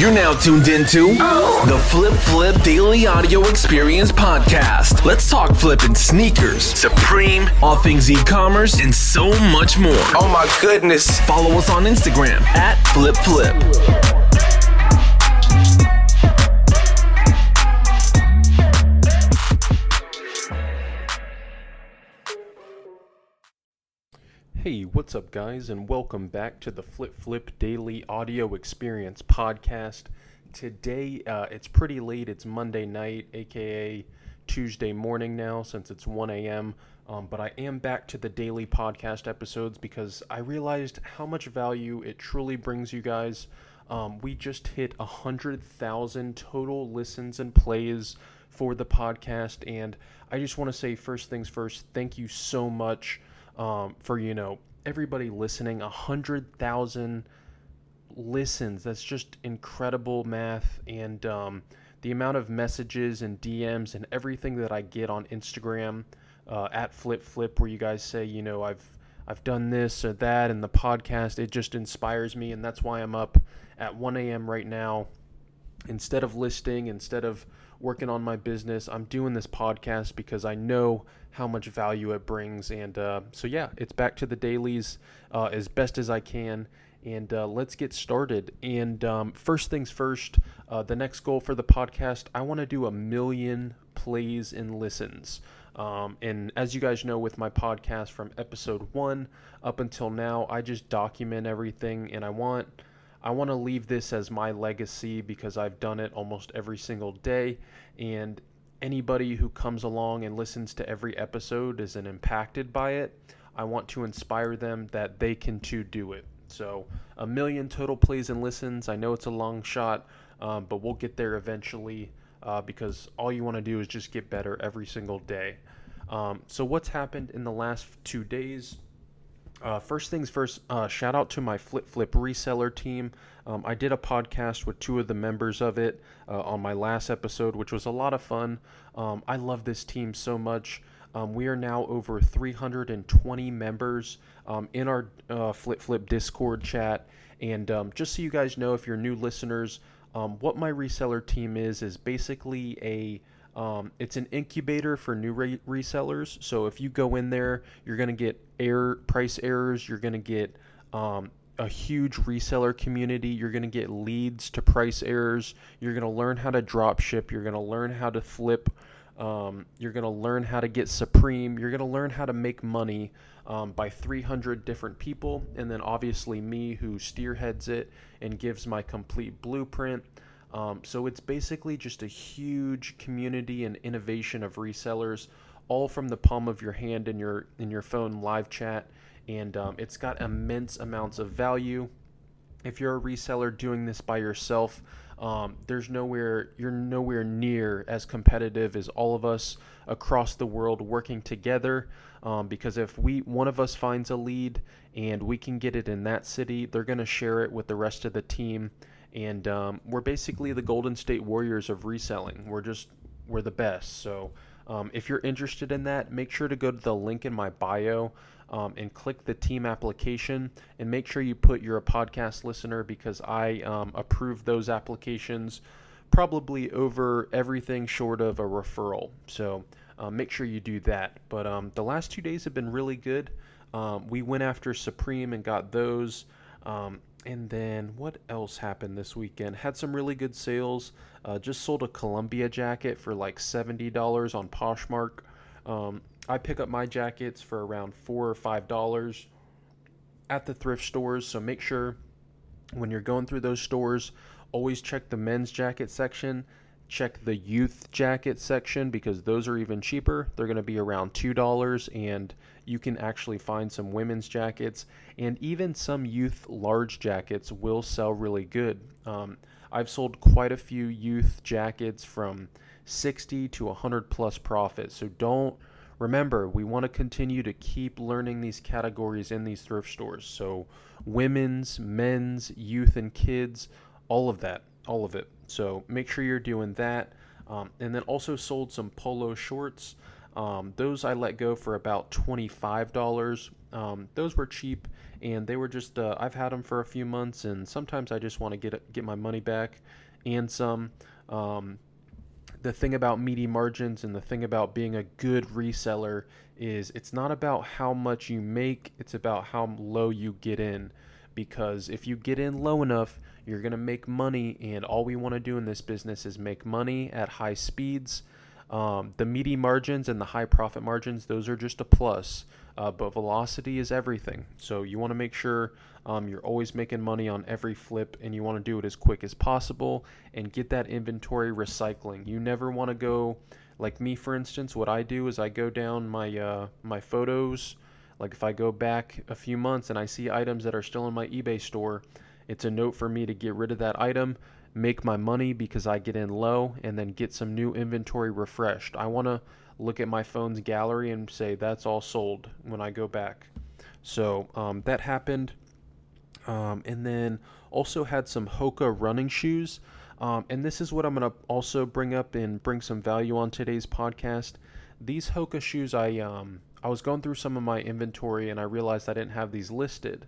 You're now tuned into the Flip Flip Daily Audio Experience Podcast. Let's talk flipping sneakers, Supreme, all things e commerce, and so much more. Oh my goodness. Follow us on Instagram at Flip Flip. Hey, what's up, guys, and welcome back to the Flip Flip Daily Audio Experience Podcast. Today, uh, it's pretty late. It's Monday night, aka Tuesday morning now, since it's 1 a.m. Um, but I am back to the daily podcast episodes because I realized how much value it truly brings you guys. Um, we just hit 100,000 total listens and plays for the podcast, and I just want to say, first things first, thank you so much um, for you know everybody listening. A hundred thousand listens. That's just incredible math, and um, the amount of messages and DMs and everything that I get on Instagram uh, at Flip Flip, where you guys say, you know, I've I've done this or that, and the podcast it just inspires me, and that's why I'm up at 1 a.m. right now. Instead of listing, instead of working on my business. I'm doing this podcast because I know how much value it brings. And uh, so, yeah, it's back to the dailies uh, as best as I can. And uh, let's get started. And um, first things first, uh, the next goal for the podcast, I want to do a million plays and listens. Um, and as you guys know, with my podcast from episode one up until now, I just document everything and I want I want to leave this as my legacy because I've done it almost every single day. And anybody who comes along and listens to every episode is impacted by it. I want to inspire them that they can too do it. So, a million total plays and listens. I know it's a long shot, um, but we'll get there eventually uh, because all you want to do is just get better every single day. Um, so, what's happened in the last two days? Uh, first things first, uh, shout out to my Flip Flip reseller team. Um, I did a podcast with two of the members of it uh, on my last episode, which was a lot of fun. Um, I love this team so much. Um, we are now over 320 members um, in our uh, Flip Flip Discord chat. And um, just so you guys know, if you're new listeners, um, what my reseller team is, is basically a um, it's an incubator for new re- resellers. So if you go in there, you're going to get error price errors. You're going to get um, a huge reseller community. You're going to get leads to price errors. You're going to learn how to drop ship. You're going to learn how to flip. Um, you're going to learn how to get supreme. You're going to learn how to make money um, by 300 different people. And then obviously me, who steerheads it and gives my complete blueprint. Um, so it's basically just a huge community and innovation of resellers, all from the palm of your hand in your in your phone live chat, and um, it's got immense amounts of value. If you're a reseller doing this by yourself, um, there's nowhere you're nowhere near as competitive as all of us across the world working together. Um, because if we one of us finds a lead and we can get it in that city, they're going to share it with the rest of the team and um, we're basically the Golden State Warriors of reselling. We're just we're the best. So um, if you're interested in that, make sure to go to the link in my bio um, and click the team application, and make sure you put you're a podcast listener because I um, approve those applications probably over everything short of a referral. So uh, make sure you do that. But um, the last two days have been really good. Um, we went after Supreme and got those. Um, and then what else happened this weekend? Had some really good sales. Uh, just sold a Columbia jacket for like seventy dollars on Poshmark. Um, I pick up my jackets for around four or five dollars at the thrift stores. So make sure when you're going through those stores, always check the men's jacket section check the youth jacket section because those are even cheaper. They're going to be around $2 and you can actually find some women's jackets and even some youth large jackets will sell really good. Um, I've sold quite a few youth jackets from 60 to 100 plus profit. So don't remember, we want to continue to keep learning these categories in these thrift stores. So women's, men's, youth and kids, all of that, all of it. So make sure you're doing that. Um, and then also sold some polo shorts. Um, those I let go for about $25. Um, those were cheap, and they were just uh, I've had them for a few months, and sometimes I just want to get get my money back and some. Um, the thing about meaty margins and the thing about being a good reseller is it's not about how much you make, it's about how low you get in. Because if you get in low enough, you're going to make money, and all we want to do in this business is make money at high speeds. Um, the meaty margins and the high profit margins, those are just a plus, uh, but velocity is everything. So you want to make sure um, you're always making money on every flip, and you want to do it as quick as possible and get that inventory recycling. You never want to go like me, for instance. What I do is I go down my uh, my photos. Like if I go back a few months and I see items that are still in my eBay store, it's a note for me to get rid of that item, make my money because I get in low, and then get some new inventory refreshed. I want to look at my phone's gallery and say that's all sold when I go back. So um, that happened. Um, and then also had some Hoka running shoes. Um, and this is what I'm going to also bring up and bring some value on today's podcast. These Hoka shoes, I um, I was going through some of my inventory and I realized I didn't have these listed,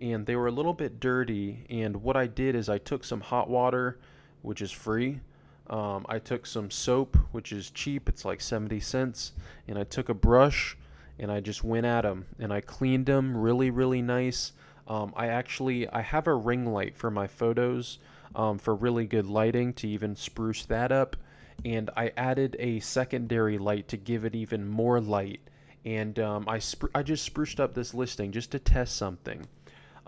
and they were a little bit dirty. And what I did is I took some hot water, which is free. Um, I took some soap, which is cheap. It's like 70 cents, and I took a brush and I just went at them and I cleaned them really, really nice. Um, I actually I have a ring light for my photos um, for really good lighting to even spruce that up, and I added a secondary light to give it even more light. And um, I I just spruced up this listing just to test something.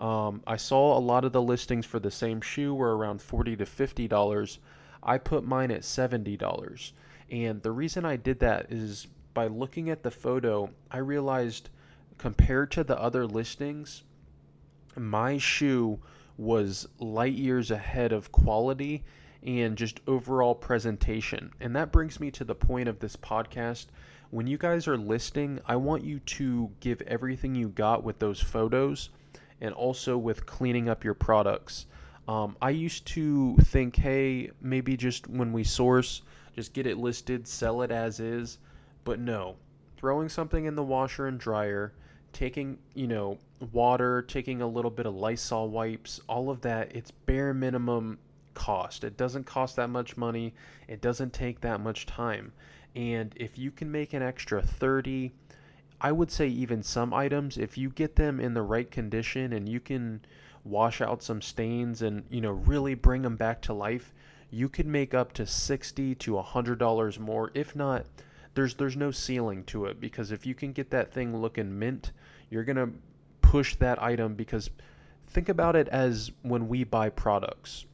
Um, I saw a lot of the listings for the same shoe were around forty to fifty dollars. I put mine at seventy dollars, and the reason I did that is by looking at the photo, I realized compared to the other listings, my shoe was light years ahead of quality and just overall presentation. And that brings me to the point of this podcast. When you guys are listing, I want you to give everything you got with those photos and also with cleaning up your products. Um, I used to think, hey, maybe just when we source, just get it listed, sell it as is. But no, throwing something in the washer and dryer, taking, you know, water, taking a little bit of Lysol wipes, all of that, it's bare minimum cost. It doesn't cost that much money. It doesn't take that much time. And if you can make an extra 30, I would say even some items, if you get them in the right condition and you can wash out some stains and, you know, really bring them back to life, you could make up to 60 to a $100 more. If not, there's there's no ceiling to it because if you can get that thing looking mint, you're to push that item because think about it as when we buy products.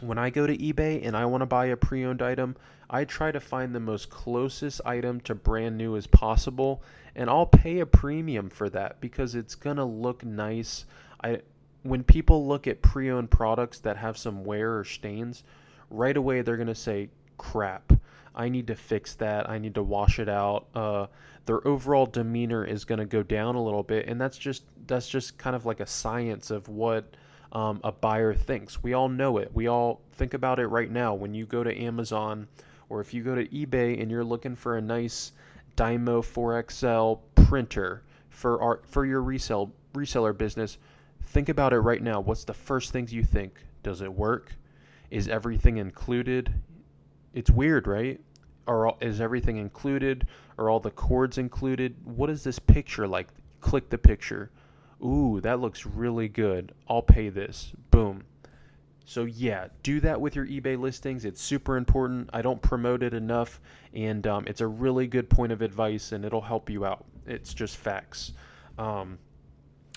When I go to eBay and I want to buy a pre owned item, I try to find the most closest item to brand new as possible, and I'll pay a premium for that because it's to look nice. I when people look at pre-owned products that have some wear or stains, right away they're to say, "Crap, I need to fix that. I need to wash it out." Uh, their overall demeanor is to go down a little bit, and that's just that's just kind of like a science of what um, a buyer thinks. We all know it. We all think about it right now. When you go to Amazon or if you go to eBay and you're looking for a nice Dymo 4XL printer for our for your resell reseller business, think about it right now. What's the first things you think? Does it work? Is everything included? It's weird, right? Are is everything included? Are all the cords included? What is this picture like? Click the picture. Ooh, that looks really good. I'll pay this. Boom. So yeah, do that with your eBay listings. It's super important. I don't promote it enough, and um, it's a really good point of advice, and it'll help you out. It's just facts. Um,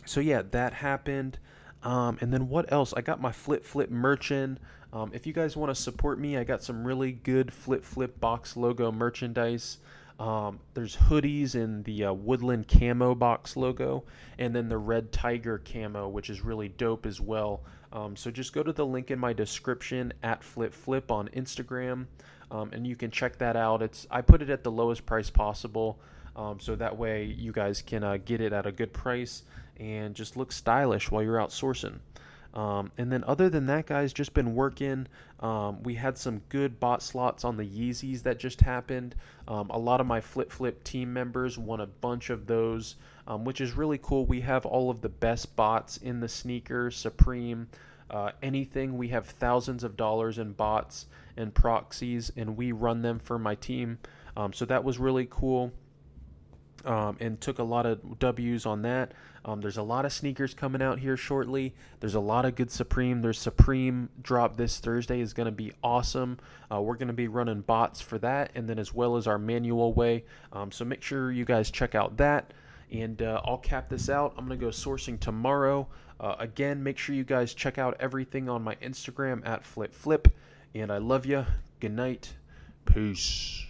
so yeah, that happened. Um, and then what else? I got my Flip Flip merchant. Um, if you guys want to support me, I got some really good Flip Flip box logo merchandise. Um, there's hoodies in the uh, Woodland Camo box logo, and then the Red Tiger Camo, which is really dope as well. Um, so just go to the link in my description at Flip Flip on Instagram, um, and you can check that out. It's I put it at the lowest price possible, um, so that way you guys can uh, get it at a good price and just look stylish while you're out sourcing. Um, and then other than that, guys, just been working. Um, we had some good bot slots on the Yeezys that just happened. Um, a lot of my Flip Flip team members won a bunch of those um, which is really cool. We have all of the best bots in the sneaker, Supreme, uh, anything. We have thousands of dollars in bots and proxies, and we run them for my team. Um, so that was really cool. Um, and took a lot of W's on that. Um, there's a lot of sneakers coming out here shortly. There's a lot of good Supreme. There's Supreme drop this Thursday is going to be awesome. Uh, we're going to be running bots for that, and then as well as our manual way. Um, so make sure you guys check out that. And uh, I'll cap this out. I'm going to go sourcing tomorrow. Uh, again, make sure you guys check out everything on my Instagram at flip flip. And I love you. Good night. Peace.